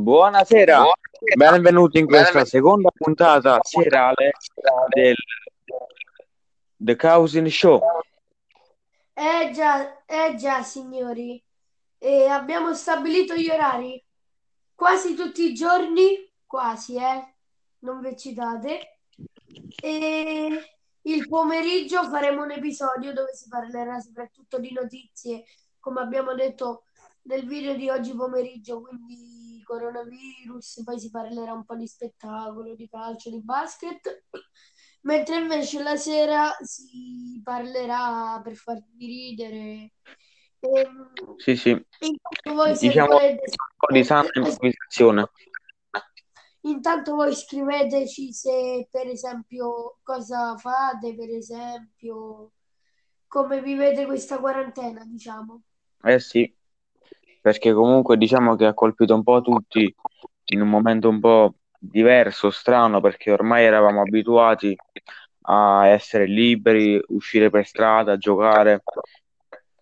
Buonasera, benvenuti in questa seconda puntata serale del The Cousin Show. Eh già, eh già, signori, e abbiamo stabilito gli orari. Quasi tutti i giorni, quasi, eh, non vi citate. E il pomeriggio faremo un episodio dove si parlerà soprattutto di notizie, come abbiamo detto nel video di oggi pomeriggio, quindi coronavirus, poi si parlerà un po' di spettacolo, di calcio, di basket, mentre invece la sera si parlerà per farvi ridere. E, Sì, sì, intanto voi se diciamo volete un po' di sana improvvisazione. Intanto voi scriveteci se per esempio cosa fate, per esempio come vivete questa quarantena, diciamo. Eh sì, perché comunque diciamo che ha colpito un po' tutti in un momento un po' diverso, strano, perché ormai eravamo abituati a essere liberi, uscire per strada, giocare.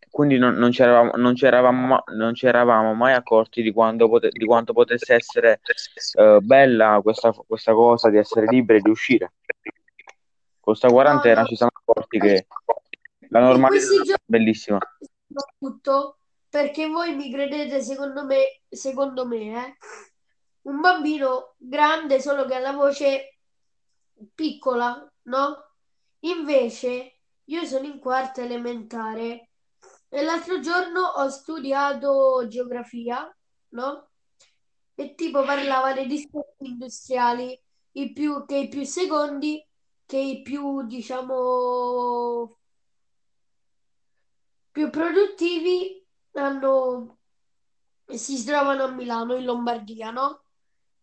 Quindi non, non ci eravamo, non ci eravamo, ma- non ci eravamo mai accorti di quanto, pote- di quanto potesse essere eh, bella questa, questa cosa di essere liberi, di uscire. Con sta quarantena ci siamo accorti che la normalità è bellissima. soprattutto perché voi mi credete, secondo me, secondo me, eh, un bambino grande solo che ha la voce piccola, no? Invece io sono in quarta elementare e l'altro giorno ho studiato geografia, no? E tipo parlava dei distretti industriali, i più, che i più secondi, che i più, diciamo, più produttivi hanno, si trovano a Milano, in Lombardia, no?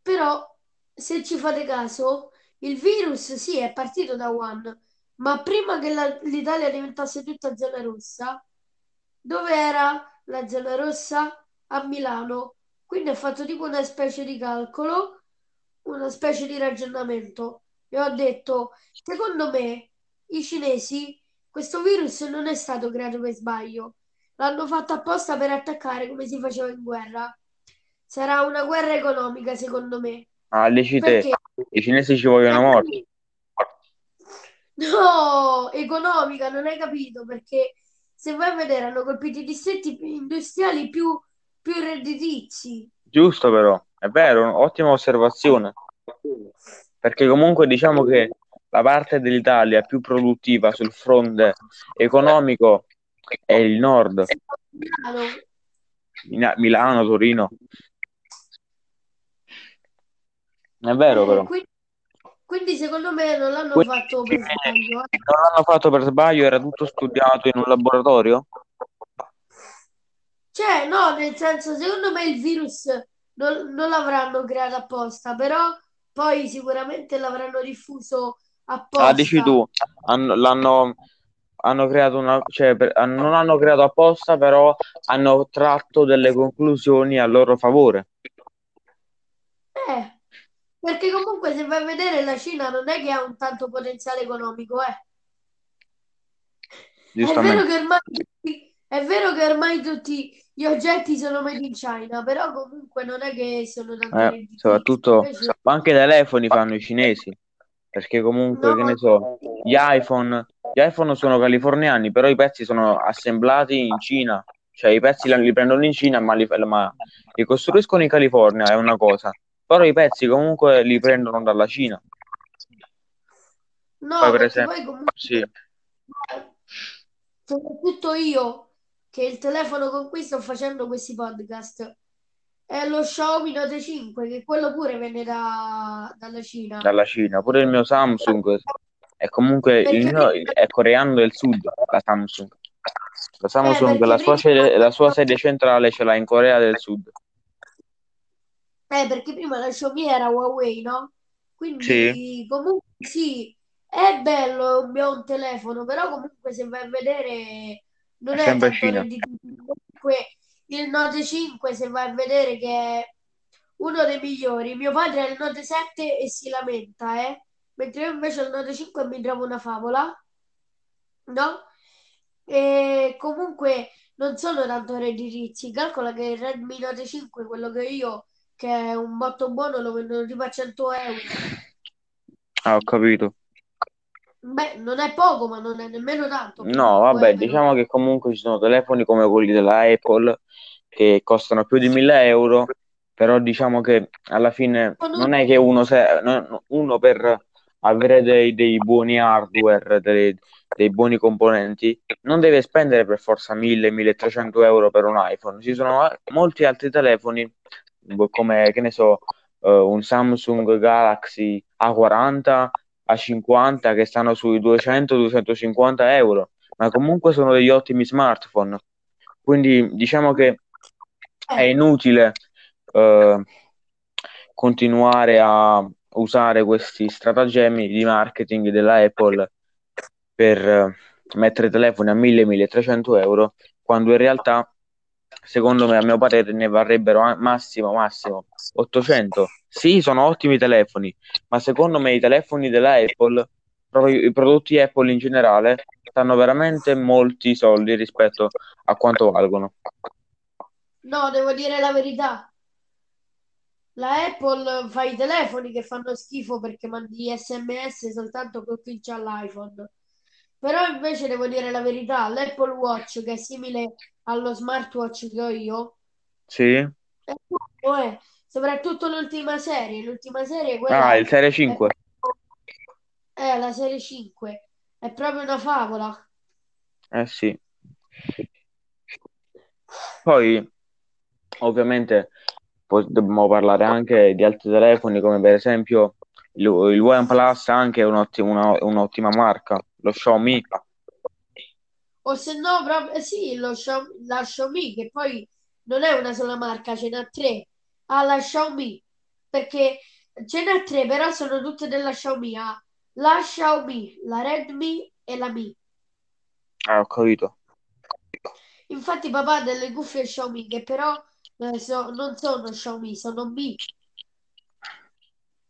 Però, se ci fate caso, il virus sì è partito da Wuhan, ma prima che la- l'Italia diventasse tutta zona rossa, dove era la zona rossa? A Milano. Quindi ho fatto tipo una specie di calcolo, una specie di ragionamento e ho detto, secondo me i cinesi, questo virus non è stato creato per sbaglio, l'hanno fatto apposta per attaccare come si faceva in guerra. Sarà una guerra economica, secondo me. Ah, dici te, i cinesi ci vogliono morti. No, economica, non hai capito? Perché se vai a vedere hanno colpito i distretti industriali più, più redditizi. Giusto però, è vero, ottima osservazione. Perché comunque diciamo che la parte dell'Italia più produttiva sul fronte economico è il nord, Milano. Mila- Milano, Torino. È vero Eh, però. quindi, quindi secondo me non l'hanno Quindi fatto per sbaglio. eh. non l'hanno fatto per sbaglio, era tutto studiato in un laboratorio? Cioè, no, nel senso, secondo me il virus non, non l'avranno creato apposta, però poi sicuramente l'avranno diffuso Ah, dici apposta. tu, hanno, l'hanno, hanno creato una, cioè, per- ah, non hanno creato apposta, però hanno tratto delle conclusioni a loro favore. Eh, perché comunque se vai a vedere la Cina non è che ha un tanto potenziale economico, eh. È vero che ormai, è vero che ormai tutti gli oggetti sono made in China, però comunque non è che sono tanto Eh, soprattutto, Invece, ma anche i telefoni fanno i cinesi, perché comunque, no, che ne so, gli iPhone, gli iPhone sono californiani, però i pezzi sono assemblati in Cina, cioè i pezzi li, li prendono in Cina, ma li, ma li costruiscono in California, è una cosa, però i pezzi comunque li prendono dalla Cina. no, Poi per esempio, poi comunque, sì, soprattutto io, che il telefono con cui sto facendo questi podcast è lo Xiaomi Note 5, che quello pure venne da- dalla Cina. dalla Cina, pure il mio Samsung è comunque il mio è coreano del sud, la Samsung. La eh, Samsung, perché la sua sede, la sua sede centrale ce l'ha in Corea del Sud. Eh, perché prima la Xiaomi era Huawei, no? Sì, Quindi comunque sì, è bello, è un telefono, però comunque se vai a vedere non è è sempre tanto. Comunque il Note 5 se vai a vedere che è uno dei migliori. Mio padre ha il Note 7 e si lamenta, eh? Mentre io invece il Note 5 e mi trovo una favola, no? E comunque non sono tanto redditizi. Calcola che il Redmi Note 5, quello che io che è un botto buono, lo vendono tipo a 100 euro. Ah, ho capito. Beh, non è poco, ma non è nemmeno tanto No, vabbè, un- diciamo che comunque ci sono telefoni come quelli della Apple che costano più di 1000 euro, però diciamo che alla fine non è che uno, se- no- uno per avere dei, dei buoni hardware, dei, dei buoni componenti, non deve spendere per forza 1000-1300 euro per un iPhone. Ci sono eh, molti altri telefoni, boh, come, che ne so, eh, un Samsung Galaxy A40, A50, che stanno sui 200-250 euro ma comunque sono degli ottimi smartphone. Quindi diciamo che è Eh, inutile eh, continuare a usare questi stratagemmi di marketing della Apple per eh, mettere telefoni a 1000-1300 euro, quando in realtà, secondo me, a mio parere, ne varrebbero massimo, massimo 800. Sì, sono ottimi telefoni, ma secondo me i telefoni della Apple, proprio i prodotti Apple in generale, stanno veramente molti soldi rispetto a quanto valgono. no, devo dire la verità. La Apple fa i telefoni che fanno schifo perché mandi SMS soltanto con chi c'ha l'iPhone. Però invece devo dire la verità, l'Apple Watch, che è simile allo smartwatch che ho io, Sì? è eh. Soprattutto l'ultima serie. L'ultima serie, Ah, quella il Serie è, 5. è la serie 5. È proprio una favola. Eh sì. Poi, ovviamente, poi dobbiamo parlare anche di altri telefoni, come per esempio il, il OnePlus, anche è un'ottima, una- un'ottima marca, lo Xiaomi. O se no, proprio, eh sì, lo Xiaomi- la Xiaomi, che poi non è una sola marca, ce n'ha tre. Ha la Xiaomi, perché ce n'ha tre, però sono tutte della Xiaomi. Ha la Xiaomi, la Redmi e la Mi. Ah, ho capito. Infatti papà ha delle cuffie Xiaomi che però eh, so- non sono Xiaomi, sono Mi.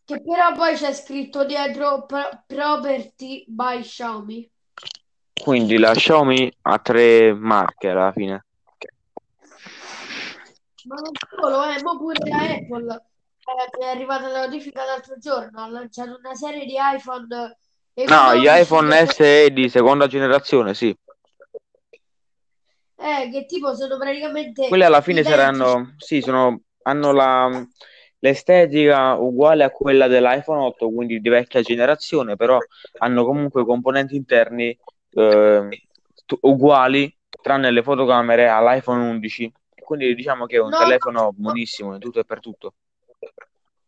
Che però poi c'è scritto dietro pro- Property by Xiaomi. Quindi la Xiaomi ha tre marche alla fine. Ma non solo, eh, ma pure la Apple eh, mi è arrivata la notifica l'altro giorno, ha lanciato una serie di iPhone No, gli economici iPhone SE di seconda generazione, sì. Eh, che tipo sono praticamente alla fine identici. saranno, sì, sono, hanno la, l'estetica uguale a quella dell'iPhone 8, quindi di vecchia generazione, però hanno comunque componenti interni eh, tu- uguali, tranne le fotocamere, all'iPhone 11. E quindi diciamo che è un No, telefono buonissimo in tutto e per tutto.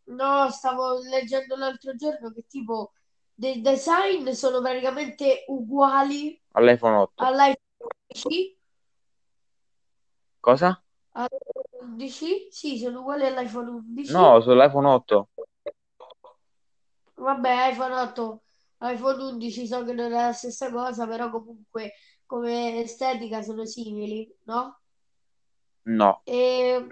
no, stavo leggendo l'altro giorno che tipo dei design sono praticamente uguali all'iPhone 8. all'iPhone 11. Cosa? all'iPhone 11? Sì, sono uguali all'iPhone 11. No, sull'iPhone 8. Vabbè, iPhone 8, iPhone 11 so che non è la stessa cosa, però comunque come estetica sono simili, no? No. E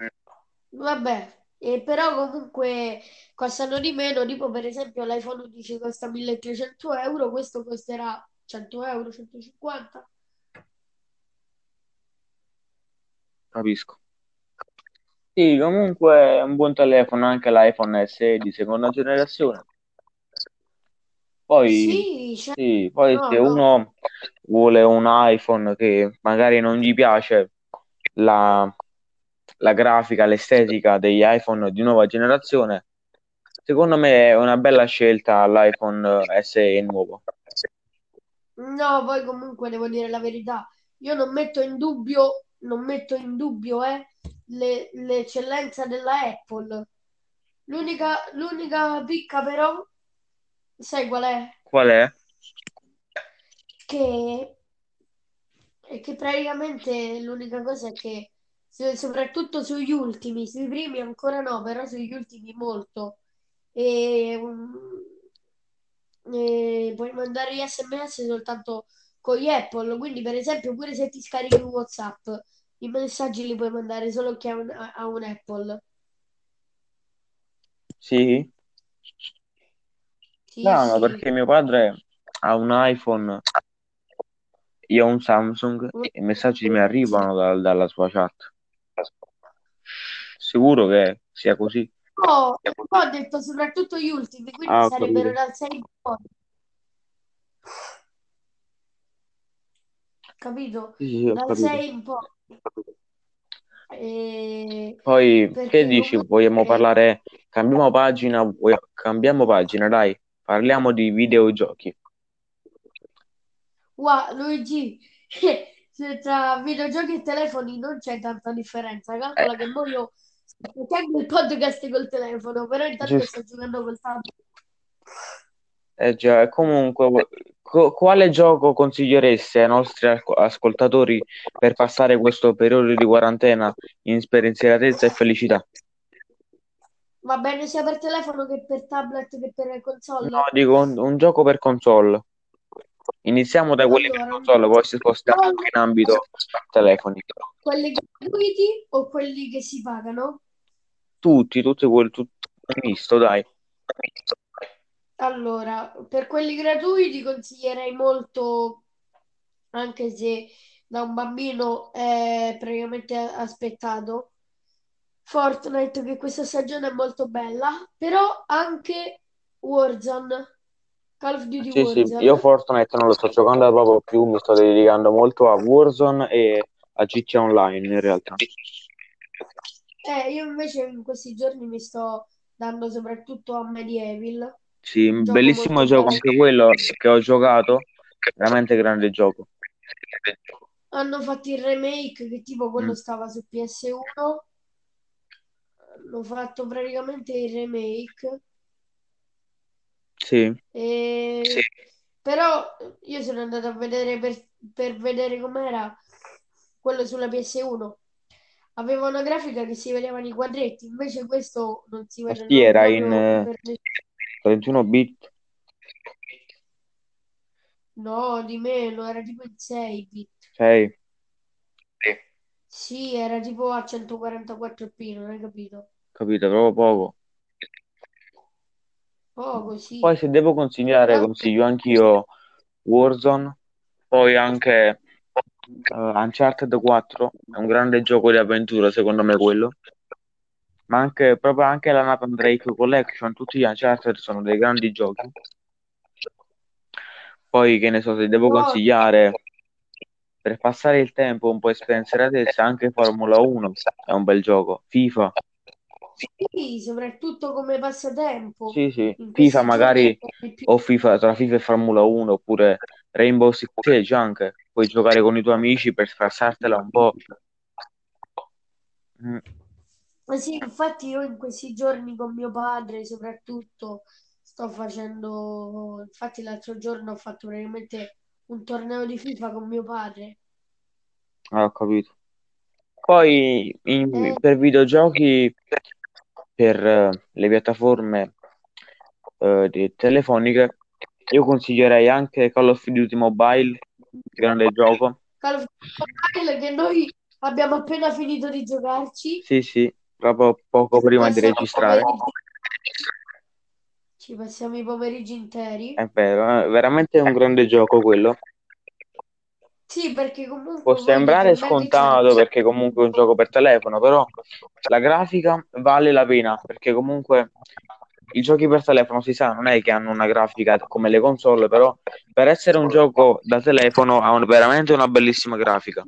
vabbè, e però comunque costano di meno, tipo per esempio l'iPhone 11 costa 1300 euro, questo costerà 100 euro, 150. Capisco. Sì, comunque è un buon telefono anche l'iPhone SE di seconda generazione. Poi, Sì, cioè, sì, poi no, se no, uno vuole un iPhone che magari non gli piace la, la grafica, l'estetica degli iPhone di nuova generazione, secondo me è una bella scelta l'iPhone SE nuovo. no, poi comunque devo dire la verità, io non metto in dubbio, non metto in dubbio, eh, le- l'eccellenza della Apple. L'unica l'unica picca però, sai qual è? Qual è? Che, che praticamente l'unica cosa è che so- soprattutto sugli ultimi, sui primi ancora no, però sugli ultimi molto. E, um, e puoi mandare gli SMS soltanto con gli Apple, quindi per esempio pure se ti scarichi WhatsApp, i messaggi li puoi mandare solo chi ha un, ha un Apple. Sì? Sì, No, sì. perché mio padre ha un iPhone, io ho un Samsung e i messaggi mi arrivano dal- dalla sua chat. Sicuro che sia così? No, ho detto soprattutto gli ultimi, quindi Ah, sarebbero dal 6 in. Capito? Sì, Dal capito. 6 in poi. E... Poi, che Perché dici? Vogliamo comunque, parlare? Cambiamo pagina, cambiamo pagina, dai. Parliamo di videogiochi. wow, Luigi, se tra videogiochi e telefoni non c'è tanta differenza. Eh, Calcola che mo io facendo il podcast col telefono, però intanto sto giocando col tablet. Eh già, comunque, co- quale gioco consiglieresti ai nostri asco- ascoltatori per passare questo periodo di quarantena in spensieratezza e felicità? Va bene sia per telefono che per tablet che per No, console? dico un, un gioco per console. Iniziamo da quelli per Allora, un console, poi ci spostiamo anche in ambito telefoni. quelli gratuiti o quelli che si pagano? Tutti, tutti quelli, tutto misto, dai. Allora, per quelli gratuiti consiglierei molto, anche se da un bambino è praticamente aspettato, Fortnite, che questa stagione è molto bella, però anche Warzone, Call of Duty Sì, sì, io. Fortnite non lo sto giocando proprio più, mi sto dedicando molto a Warzone e a GTA Online in realtà. Eh, io invece in questi giorni mi sto dando soprattutto a Medieval, Sì, un gioco bellissimo gioco bello. anche quello che ho giocato, veramente grande gioco. Hanno fatto il remake che tipo quello Mm, stava su PS1, hanno fatto praticamente il remake, sì, e... però io sono andato a vedere per, per vedere com'era quello sulla PS1. Aveva una grafica che si vedevano i quadretti, invece questo non si ma sì, era in eh, per nessuno. 31 bit, No, di meno, era tipo in 6 bit. 6, Sì, era tipo a 144p, non hai capito? capito, proprio poco. Poco, Poi sì. se devo consigliare, consiglio anch'io Warzone, poi anche eh, Uncharted 4, è un grande gioco di avventura secondo me quello, ma anche proprio anche la Nathan Drake Collection, tutti gli Uncharted sono dei grandi giochi. Poi che ne so, se devo consigliare per passare il tempo un po' e spensieratezza, anche Formula 1 è un bel gioco. FIFA, sì, soprattutto come passatempo. sì, sì. In FIFA magari o FIFA tra FIFA e Formula 1 oppure Rainbow Six Siege anche. Puoi giocare con i tuoi amici per scassartela un po'. Mm. Ma sì, infatti io in questi giorni con mio padre soprattutto sto facendo, infatti l'altro giorno ho fatto praticamente un torneo di FIFA con mio padre. Ah, ho capito. Poi in- Eh, per videogiochi, per eh, le piattaforme eh, di- telefoniche, io consiglierei anche Call of Duty Mobile, grande gioco. Call of Duty Mobile che noi abbiamo appena finito di giocarci, Sì, sì, proprio poco prima di registrare. ci passiamo i pomeriggi È interi. vero, è veramente un grande gioco quello. Sì, perché Può comunque dite sembrare scontato perché comunque è un gioco per telefono, però la grafica vale la pena perché comunque i giochi per telefono si sa, non è che hanno una grafica come le console, però per essere un gioco da telefono ha un- veramente una bellissima grafica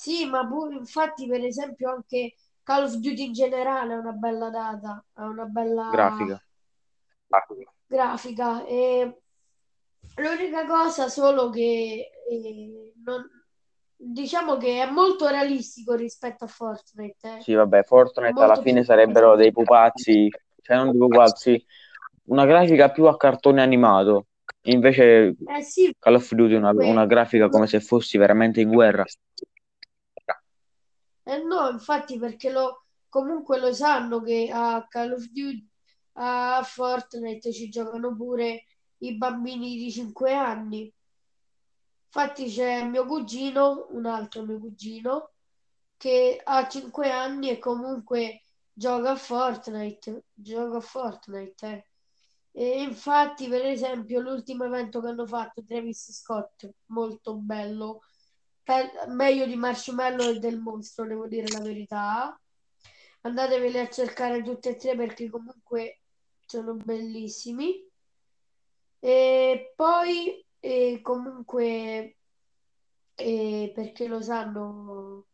Sì, ma pure infatti per esempio anche Call of Duty in generale è una bella data, è una bella grafica. grafica. E l'unica cosa solo che eh, non- diciamo che è molto realistico rispetto a Fortnite, eh. Sì, vabbè, Fortnite alla fine sarebbero dei pupazzi, cioè non dei pupazzi, una grafica più a cartone animato. Invece Eh sì, Call of Duty è una, una grafica come se fossi veramente in guerra. Eh no, infatti perché lo, comunque lo sanno che a Call of Duty, a Fortnite ci giocano pure i bambini di 5 anni. Infatti c'è mio cugino, un altro mio cugino, che ha 5 anni e comunque gioca a Fortnite, gioca a Fortnite, eh. E infatti, per esempio, l'ultimo evento che hanno fatto, Travis Scott, molto bello, Meglio di Marshmallow e del mostro, devo dire la verità. andateveli a cercare tutte e tre perché comunque sono bellissimi. E poi eh, comunque eh, perché lo sanno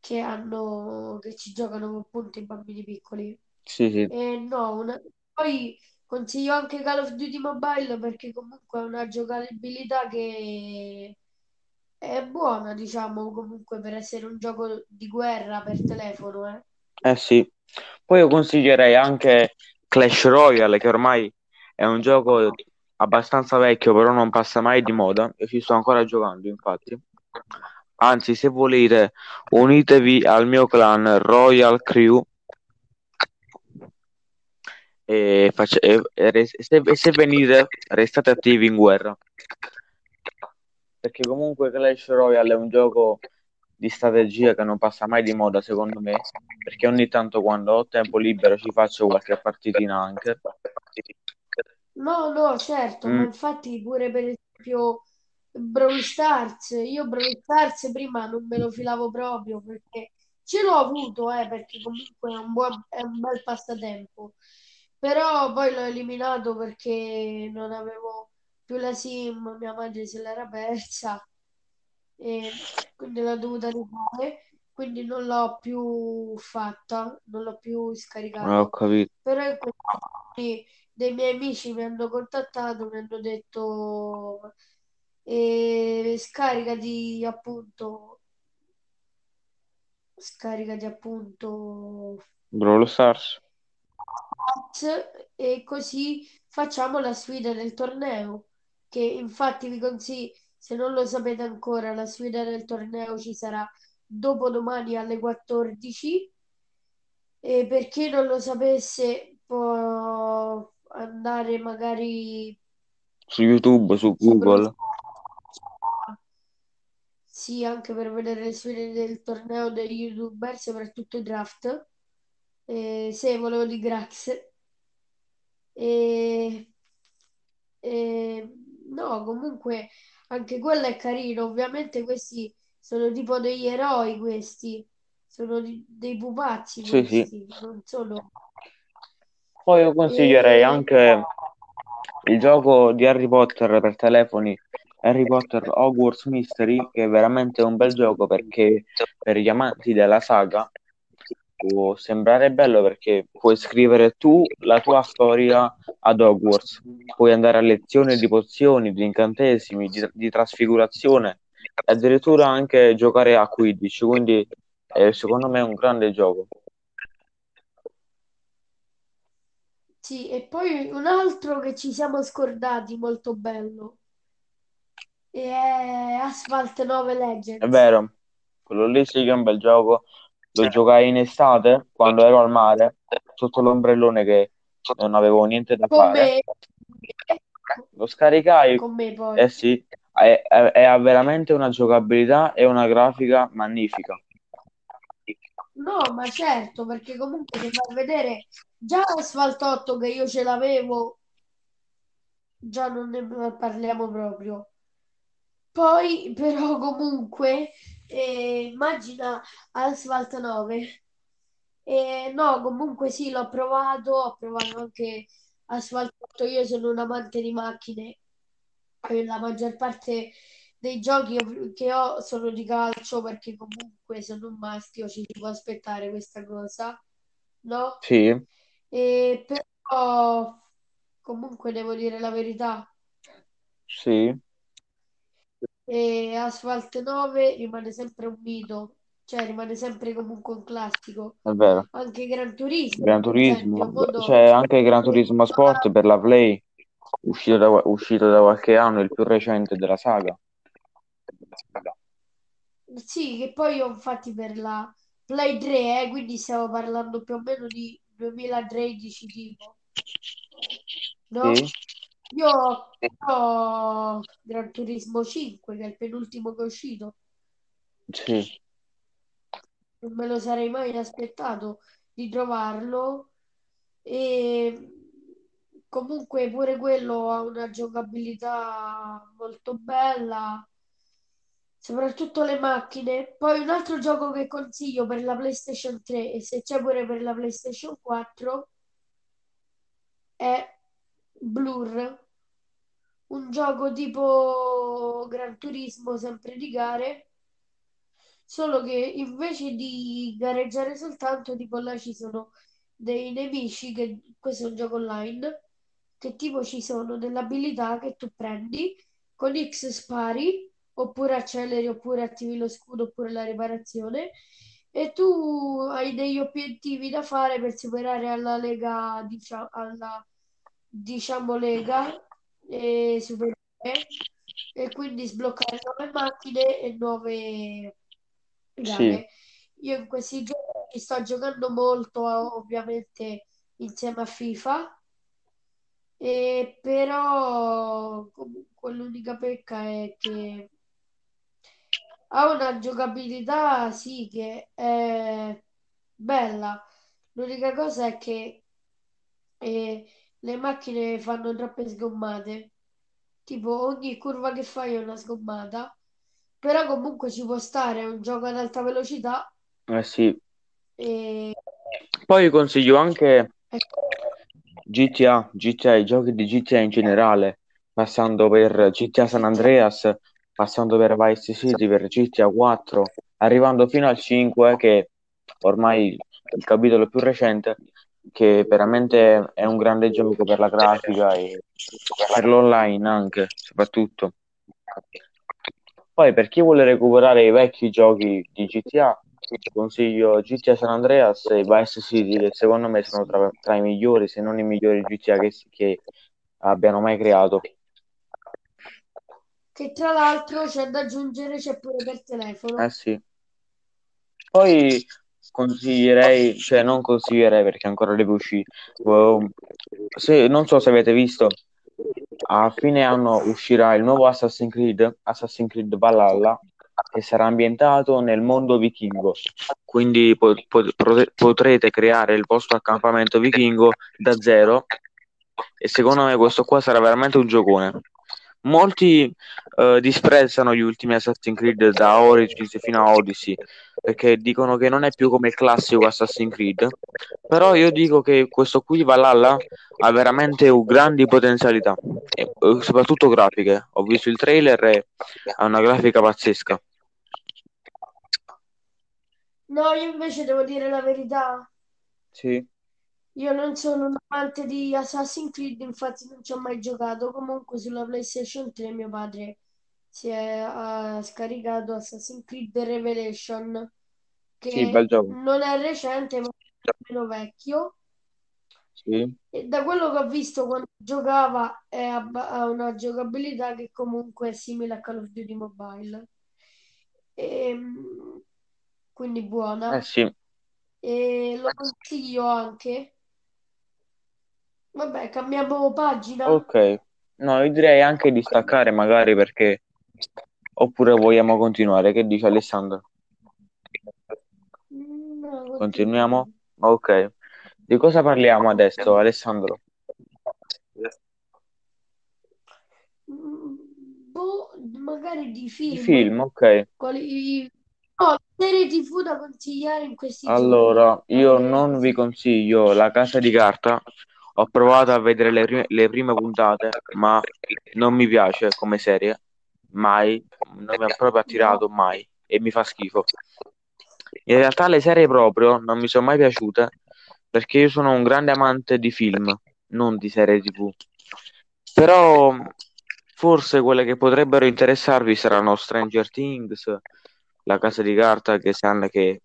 che hanno che ci giocano appunto i bambini piccoli. Sì, sì. E no, una- poi consiglio anche Call of Duty Mobile perché comunque è una giocabilità che è buona, diciamo, comunque per essere un gioco di guerra per telefono, eh. Eh sì. Poi io consiglierei anche Clash Royale, che ormai è un gioco abbastanza vecchio, però non passa mai di moda. Io ci sto ancora giocando, infatti. Anzi, se volete, unitevi al mio clan Royal Crew e, face- e- e se, e se venite, restate attivi in guerra. Perché comunque Clash Royale è un gioco di strategia che non passa mai di moda, secondo me. Perché ogni tanto quando ho tempo libero ci faccio qualche partitina anche. No, no, certo, ma Mm, infatti pure per esempio Brawl Stars, io Brawl Stars prima non me lo filavo proprio perché ce l'ho avuto, eh, perché comunque è un buon, è un bel passatempo, però poi l'ho eliminato perché non avevo più la SIM, mia madre se l'era persa e quindi l'ho dovuta rifare, quindi non l'ho più fatta, non l'ho più ho scaricato, capito. però in questi dei miei amici mi hanno contattato, mi hanno detto eh, scaricati appunto, scaricati appunto Brawl Stars. e così facciamo la sfida del torneo, che infatti vi consiglio, se non lo sapete ancora, la sfida del torneo ci sarà dopodomani alle 14 e per chi non lo sapesse può andare magari Su YouTube, su Google. Sì, anche per vedere le sfide del torneo degli YouTuber, soprattutto i draft. Eh, se volevo di Grax. E, e- no, comunque anche quello è carino. Ovviamente questi sono tipo degli eroi, questi sono di- dei pupazzi, Sì, sì. questi non sono. Poi io consiglierei E... anche il gioco di Harry Potter per telefoni, Harry Potter Hogwarts Mystery, che è veramente un bel gioco perché per gli amanti della saga può sembrare bello perché puoi scrivere tu la tua storia ad Hogwarts, puoi andare a lezioni di pozioni, di incantesimi, di, di trasfigurazione e addirittura anche giocare a Quidditch, quindi eh, secondo me è un grande gioco. Sì, e poi un altro che ci siamo scordati, molto bello, è Asphalt 9 È Legends. vero, quello lì sì che è un bel gioco. Lo giocai in estate quando ero al mare, sotto l'ombrellone che non avevo niente da Con fare. me, Lo scaricai, con me poi. eh sì, è, è- è- ha veramente una giocabilità e una grafica magnifica. No, ma certo, perché comunque ti fa vedere già Asphalt 8 che io ce l'avevo, già non ne parliamo proprio. Poi, però, comunque, eh, immagina Asphalt 9. Eh, no, comunque sì, l'ho provato, ho provato anche Asphalt 8. Io sono un amante di macchine e la maggior parte dei giochi che ho sono di calcio perché comunque sono un maschio, ci si può aspettare questa cosa, no? Sì, E però comunque devo dire la verità. sì, E Asphalt 9 rimane sempre un mito, cioè rimane sempre comunque un classico. è vero. Anche Gran Turismo, Gran Turismo, mo do- c'è anche Gran Turismo Sport per la Play, uscito da, uscito da qualche anno, il più recente della saga. Sì, che poi io infatti per la Play 3, eh, quindi stiamo parlando più o meno di 2013 tipo, no? Sì, Io ho Gran Turismo 5, che è il penultimo che è uscito, sì, non me lo sarei mai aspettato di trovarlo e comunque pure quello ha una giocabilità molto bella. soprattutto le macchine. Poi un altro gioco che consiglio per la PlayStation 3 e se c'è pure per la PlayStation 4 è Blur, un gioco tipo Gran Turismo, sempre di gare, solo che invece di gareggiare soltanto, tipo là ci sono dei nemici, che questo è un gioco online, che tipo ci sono delle abilità che tu prendi, con X spari, oppure acceleri, oppure attivi lo scudo, oppure la riparazione, e tu hai degli obiettivi da fare per superare alla lega, diciamo, alla, diciamo lega e superiore, e quindi sbloccare nuove macchine e nuove Sì, gare. Io in questi giorni sto giocando molto, ovviamente, insieme a FIFA, e però comunque l'unica pecca è che ha una giocabilità, sì, che è bella. L'unica cosa è che eh, le macchine fanno troppe sgommate. Tipo, ogni curva che fai è una sgommata. Però comunque ci può stare, è un gioco ad alta velocità eh sì. e Poi consiglio anche ecco, GTA, GTA, i giochi di GTA in generale, passando per GTA San. Andreas, passando per Vice City, per GTA 4, arrivando fino al 5, che ormai il capitolo più recente, che veramente è un grande gioco per la grafica e per l'online anche, soprattutto. Poi per chi vuole recuperare i vecchi giochi di GTA, consiglio GTA San Andreas e Vice City, che secondo me sono tra, tra i migliori, se non i migliori GTA che, che abbiano mai creato. Che tra l'altro c'è da aggiungere, c'è pure per Eh telefono. sì. Poi consiglierei, cioè non consiglierei perché ancora deve uscire. Se, non so se avete visto, a fine anno uscirà il nuovo Assassin's Creed, Assassin's Creed Valhalla, che sarà ambientato nel mondo vichingo. Quindi po- po- prote- potrete creare il vostro accampamento vichingo da zero e secondo me questo qua sarà veramente un giocone. Molti eh, disprezzano gli ultimi Assassin's Creed da Origins fino a Odyssey perché dicono che non è più come il classico Assassin's Creed, però io dico che questo qui Valhalla ha veramente grandi potenzialità, e, e soprattutto grafiche. Ho visto il trailer e ha una grafica pazzesca. No, io invece devo dire la verità. Sì, Io non sono un amante di Assassin's Creed, infatti non ci ho mai giocato. Comunque sulla PlayStation 3 mio padre si è ha scaricato Assassin's Creed Revelation, sì, bel che gioco. non è recente, ma è meno vecchio. Sì, E da quello che ho visto quando giocava è abba- ha una giocabilità che comunque è simile a Call of Duty Mobile. Ehm, quindi eh buona. sì, E lo consiglio anche. Vabbè, cambiamo pagina. ok. No, io direi anche di staccare magari perché oppure vogliamo continuare. Che dice Alessandro? No, Continuiamo? Ok. Di cosa parliamo adesso, Alessandro? Mm, Boh, magari di Di film. film, ok. Quali... No, serie TV da consigliare in questi giorni. Allora, io non vi consiglio La Casa di Carta. Ho provato a vedere le le prime puntate, ma non mi piace come serie. Mai. Non mi ha proprio attirato mai. E mi fa schifo. In realtà le serie proprio non mi sono mai piaciute perché io sono un grande amante di film, non di serie TV. Però forse quelle che potrebbero interessarvi saranno Stranger Things, La Casa di Carta, che sanno che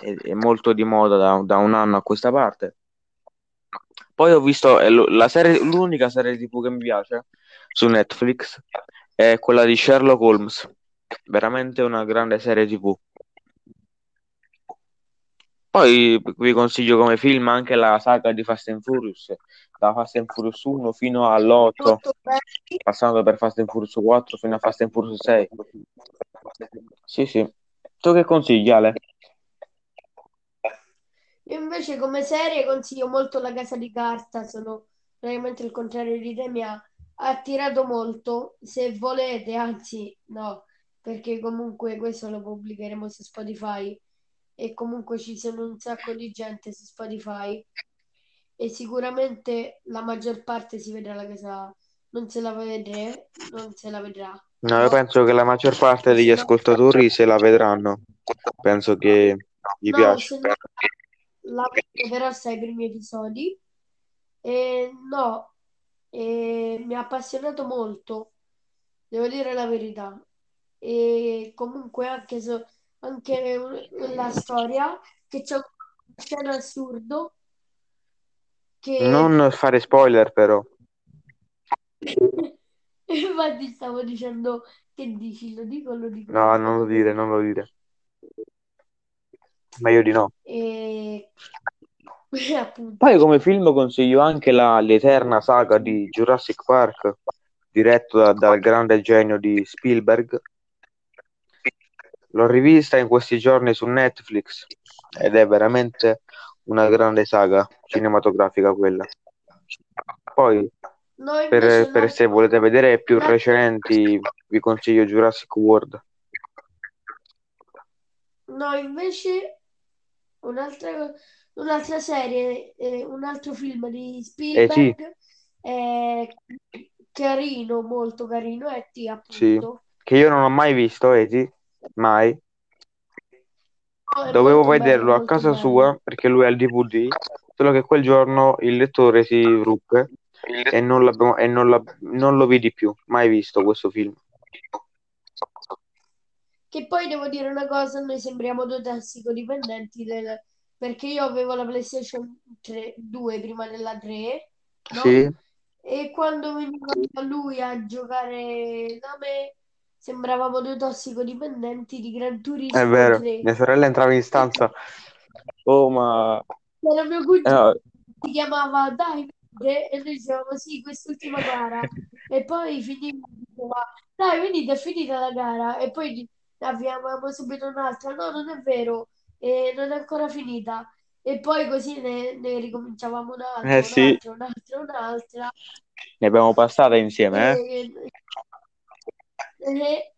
è, è molto di moda da, da un anno a questa parte. Poi ho visto serie, l'unica serie TV che mi piace su Netflix è quella di Sherlock Holmes, veramente una grande serie TV. Poi vi consiglio come film anche la saga di Fast and Furious, da Fast and Furious 1 fino all'8, molto belli. passando per Fast and Furious 4 fino a Fast and Furious 6. Sì, sì. Tu che consigli, Ale? Io invece come serie consiglio molto La Casa di Carta, sono praticamente il contrario di te, mi ha attirato molto. Se volete, anzi, no. perché comunque questo lo pubblicheremo su Spotify e comunque ci sono un sacco di gente su Spotify e sicuramente la maggior parte si vedrà la casa, non se la vedrà, non se la vedrà. No, io penso che la maggior parte degli ascoltatori se la vedranno. Penso che gli No, piace. no la vedo però sai i primi episodi e no, e mi ha appassionato molto, devo dire la verità. E comunque anche, so- anche un- la storia che c'è una scena assurdo che Non fare spoiler, però. infatti stavo dicendo che dici, lo dico o lo dico? No, non lo dire, non lo dire. Meglio di no. E Poi come film consiglio anche la- l'eterna saga di Jurassic Park, diretto da- dal grande genio di Spielberg. L'ho rivista in questi giorni su Netflix ed è veramente una grande saga cinematografica quella. Poi, per, per se volete vedere più recenti, vi consiglio Jurassic World. No, invece un'altra, un'altra serie, eh, un altro film di Eh sì, Spielberg è carino, molto carino, è T sì, appunto. che io non ho mai visto, Eti, mai. No, è Dovevo molto bello, vederlo a casa bello. sua perché lui ha il DVD, solo che quel giorno il lettore si ruppe e non e non la- non lo vidi più, mai visto questo film. Che poi devo dire una cosa, noi sembriamo due tossicodipendenti del- perché io avevo la PlayStation 3 2 prima della 3, no? Sì, E quando veniva lui a giocare da me, sembravamo due tossicodipendenti di Gran è Turismo vero, 3. mia sorella entrava in stanza, oh ma... Era mio eh, cugino no, si chiamava Davide e noi dicevamo sì, quest'ultima gara. E poi finiva, diceva, dai, venite, è finita la gara. E poi avviavamo subito un'altra. No, non è vero, e non è ancora finita. E poi così ne, ne ricominciavamo un'altra, eh sì, un'altra, un'altra, un'altra. ne abbiamo passate insieme, eh? E, e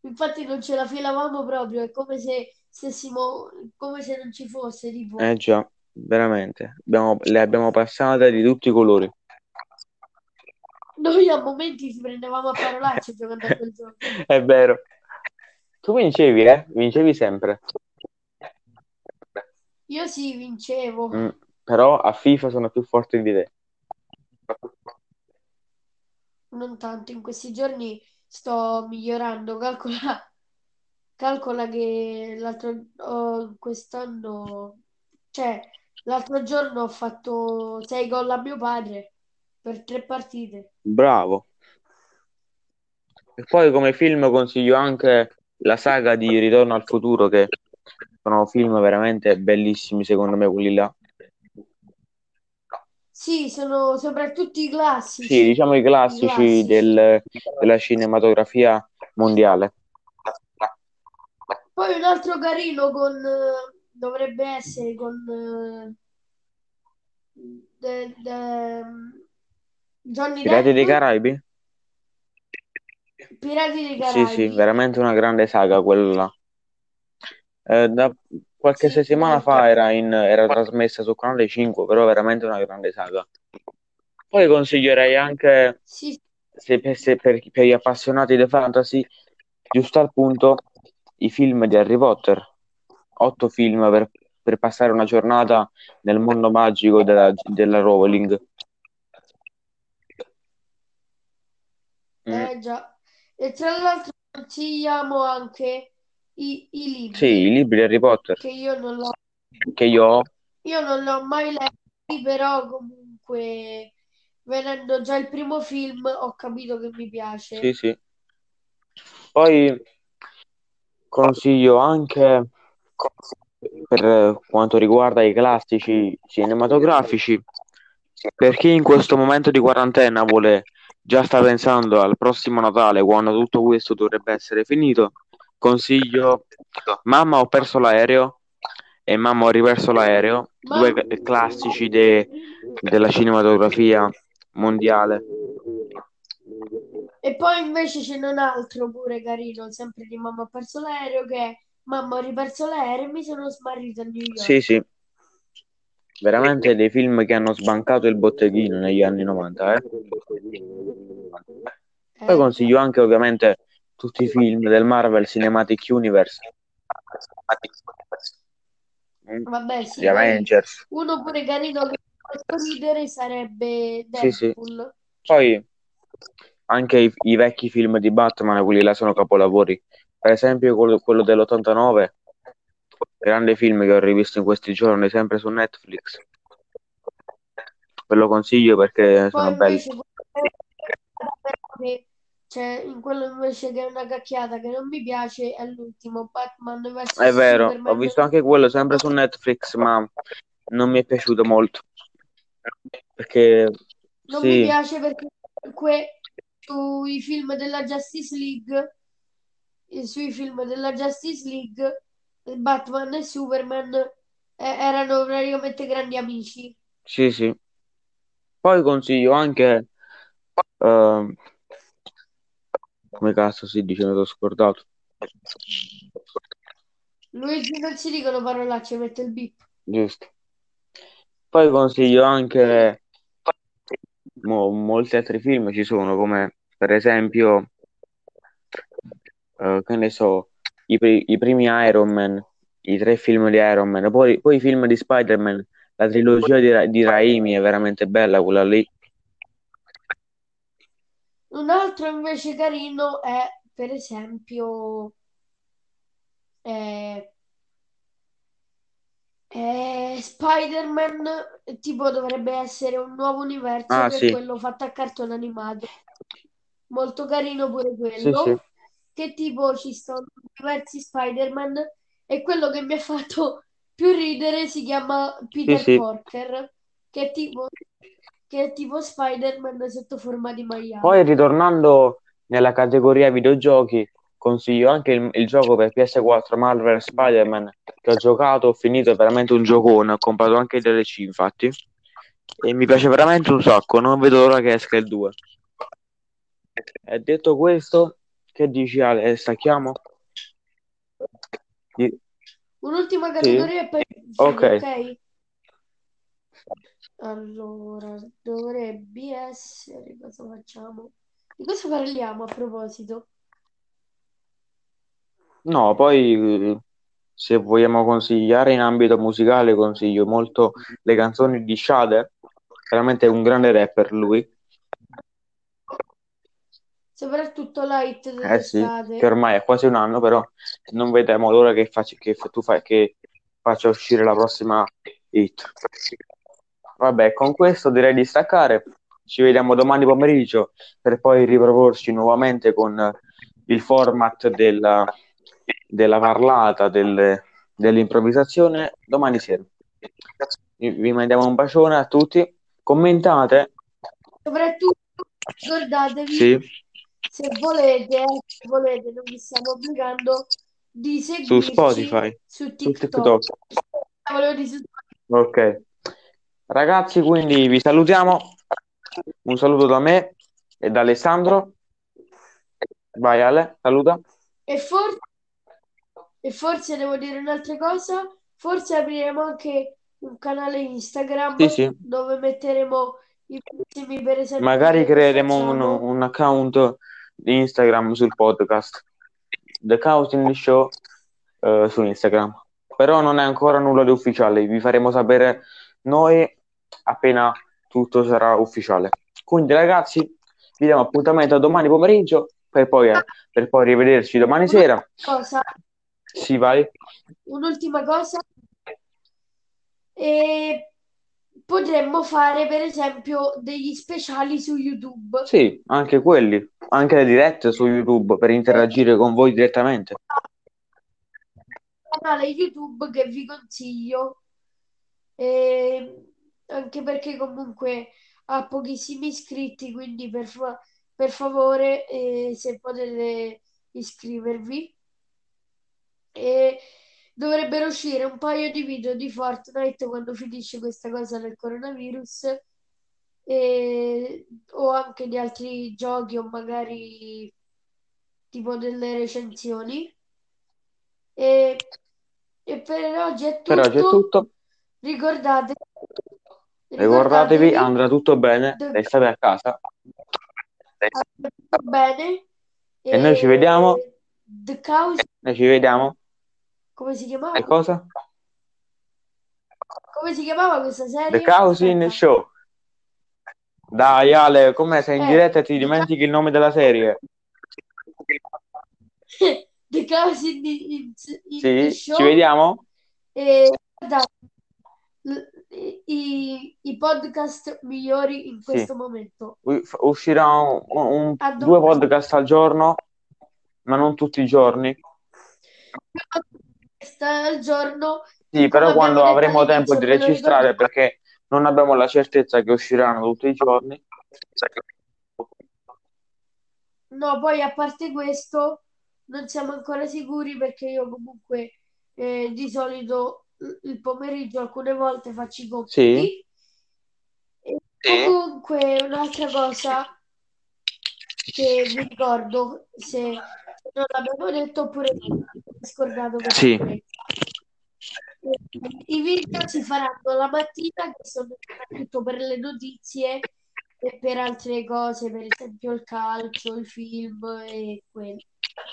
infatti non ce la filavamo proprio, è come se stessimo, come se non ci fosse, tipo. Eh già, veramente, abbiamo- le abbiamo passate di tutti i colori. Noi a momenti ci prendevamo a parolacce giocando a quel gioco. È vero. Tu vincevi, eh? Vincevi sempre. Io sì, vincevo. Mm, Però a FIFA sono più forte di te. Non tanto, in questi giorni sto migliorando. Calcola, calcola che l'altro oh, quest'anno, cioè l'altro giorno ho fatto 6 gol a mio padre per tre partite. Bravo. E poi come film consiglio anche la saga di Ritorno al futuro, che sono film veramente bellissimi, secondo me, quelli là. Sì, sono soprattutto i Sì, classici. diciamo i I classici classici. del- della cinematografia mondiale. Poi un altro carino con dovrebbe essere con eh, de- de- Johnny Pirati dei Depp, Caraibi? Pirati dei Sì, sì, Caraibi. veramente una grande saga quella. Eh, da qualche settimana fa era, in- era trasmessa su Canale 5, però veramente una grande saga. Poi consiglierei anche, Sì, se, per, se per- per gli appassionati di fantasy, giusto al punto, i film di Harry Potter. Otto film per, per passare una giornata nel mondo magico della, della Rowling. Mm, eh già. E tra l'altro consigliamo anche i, i Sì, i libri libri di Harry Potter che io non l'ho che io ho. io non l'ho mai letti, però comunque vedendo già il primo film ho capito che mi Sì, piace. sì. Poi consiglio anche per quanto riguarda i classici cinematografici, per chi in questo momento di quarantena vuole già sta pensando al prossimo Natale, quando tutto questo dovrebbe essere finito, consiglio Mamma ho perso l'aereo e Mamma ho riperso l'aereo, due classici de- della cinematografia mondiale. E poi invece ce n'è un altro pure carino, sempre di Mamma ha perso l'aereo, che è Mamma ho riperso l'aereo e mi sono smarrita a New Sì, York. sì, veramente dei film che hanno sbancato il botteghino negli anni 90, eh. Poi Eh, consiglio anche ovviamente tutti i film del Marvel Cinematic Universe, mm, vabbè, gli sì, poi Avengers. uno pure carino che fa ridere sarebbe Sì, sì. Deadpool. Poi anche i, i vecchi film di Batman, quelli là sono capolavori. Per esempio quello, quello dell'89, grande film che ho rivisto in questi giorni, sempre su Netflix. Ve lo consiglio perché Poi sono belli. invece c'è in quello invece che è una cacchiata che non mi piace è l'ultimo Batman vs È vero, ho Superman. visto anche quello sempre su Netflix, ma non mi è piaciuto molto. Perché Non mi sì, piace perché comunque sui film della Justice League, eh, sui film della Justice League, eh, Batman e Superman eh, erano praticamente grandi amici. sì, sì. Poi consiglio anche, ehm, come cazzo si dice, me l'ho scordato, Luigi non si dicono parolacce, mette il beep. giusto. Poi consiglio anche mo- molti altri film ci sono, come per esempio, eh, che ne so, i, pri- i primi Iron Man, i tre film di Iron Man, poi, poi i film di Spider-Man, la trilogia di, Ra- di Raimi è veramente bella, quella lì. Un altro invece carino è, per esempio, eh, eh, Spider-Man, tipo dovrebbe essere un nuovo universo Ah, che è sì, quello fatto a cartone animato. Molto carino pure sì, sì, quello. Che tipo ci sono diversi Spider-Man e quello che mi ha fatto più ridere si chiama sì, Peter sì. Porker, che è tipo, che è tipo Spider-Man sotto forma di Poi maiale. ritornando nella categoria videogiochi, consiglio anche il, il gioco per PS4 Marvel Spider-Man che ho giocato, ho finito, è veramente un giocone, ho comprato anche il DLC infatti e mi piace veramente un sacco, non vedo l'ora che esca il 2. E detto questo, che dici Ale, stacchiamo? Un'ultima Sì? categoria e poi Ok, ok? Allora, dovrebbe essere, cosa facciamo? Di cosa parliamo a proposito? no, poi eh, se vogliamo consigliare in ambito musicale consiglio molto le canzoni di Shade, veramente è un grande rapper lui. Soprattutto light Eh sì, che ormai è quasi un anno, però non vediamo l'ora che, faccia, che tu fai, che faccia uscire la prossima hit. Vabbè, con questo direi di staccare. Ci vediamo domani pomeriggio per poi riproporci nuovamente con il format della, della parlata, del- dell'improvvisazione domani sera. Vi mandiamo un bacione a tutti. Commentate, Soprattutto ricordatevi, sì, se volete, se volete, non vi stiamo obbligando, di su seguirci Spotify, su su TikTok. TikTok. Su- Ok. Ragazzi, quindi vi salutiamo. Un saluto da me e da Alessandro. Vai Ale, saluta. E forse, e forse devo dire un'altra cosa, forse apriremo anche un canale Sì, Instagram sì. dove metteremo i prossimi, per esempio, Magari creeremo un, un account di Instagram sul podcast. The Counting Show eh, su Instagram. Però non è ancora nulla di ufficiale. Vi faremo sapere noi appena tutto sarà ufficiale. Quindi ragazzi, vi diamo appuntamento a domani pomeriggio per poi, eh, per poi rivederci domani sera. cosa, Sì, vai. un'ultima cosa, e potremmo fare per esempio degli speciali su YouTube. Sì, anche quelli, anche le dirette su YouTube per interagire con voi direttamente. canale YouTube che vi consiglio, e anche perché comunque ha pochissimi iscritti, quindi per, fa- per favore eh, se potete iscrivervi. E dovrebbero uscire un paio di video di Fortnite quando finisce questa cosa del coronavirus e- o anche di altri giochi o magari tipo delle recensioni. E, e per oggi è Per oggi è tutto. tutto. Ricordate, Ricordatevi, andrà tutto bene, The- restate a casa andrà tutto bene. e noi ci vediamo. The Cows, Noi ci vediamo. come si E chiamava? cosa? Come si chiamava questa serie? The Aspetta. Show. Dai Ale, come sei in Eh, diretta e ti The dimentichi il nome della serie? The Cows in, in- Sì, the ci Show. vediamo? E l- i, i podcast migliori in Sì. questo momento. U- Uscirà un- un- due podcast al giorno, ma non tutti i giorni. Al giorno. Sì, però quando avremo tempo di registrare, perché non abbiamo la certezza che usciranno tutti i giorni. No, poi a parte questo, non siamo ancora sicuri perché io comunque eh, di solito il- il pomeriggio alcune volte faccio i compiti. E comunque un'altra cosa che vi ricordo, se non l'abbiamo detto oppure scordato per Sì. I video si faranno la mattina, che sono soprattutto per le notizie e per altre cose, per esempio il calcio, i film e, quel-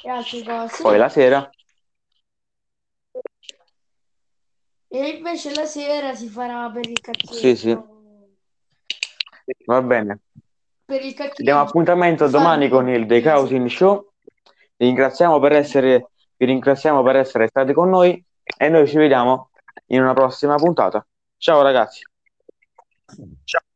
e altre cose. Poi la sera, E invece la sera si farà per il sì, cacchietto. sì, va bene. Per il Diamo cacchietto. appuntamento domani con il The. Cousin Show. Vi ringraziamo per essere, vi ringraziamo per essere stati con noi e noi ci vediamo in una prossima puntata. Ciao ragazzi. Ciao.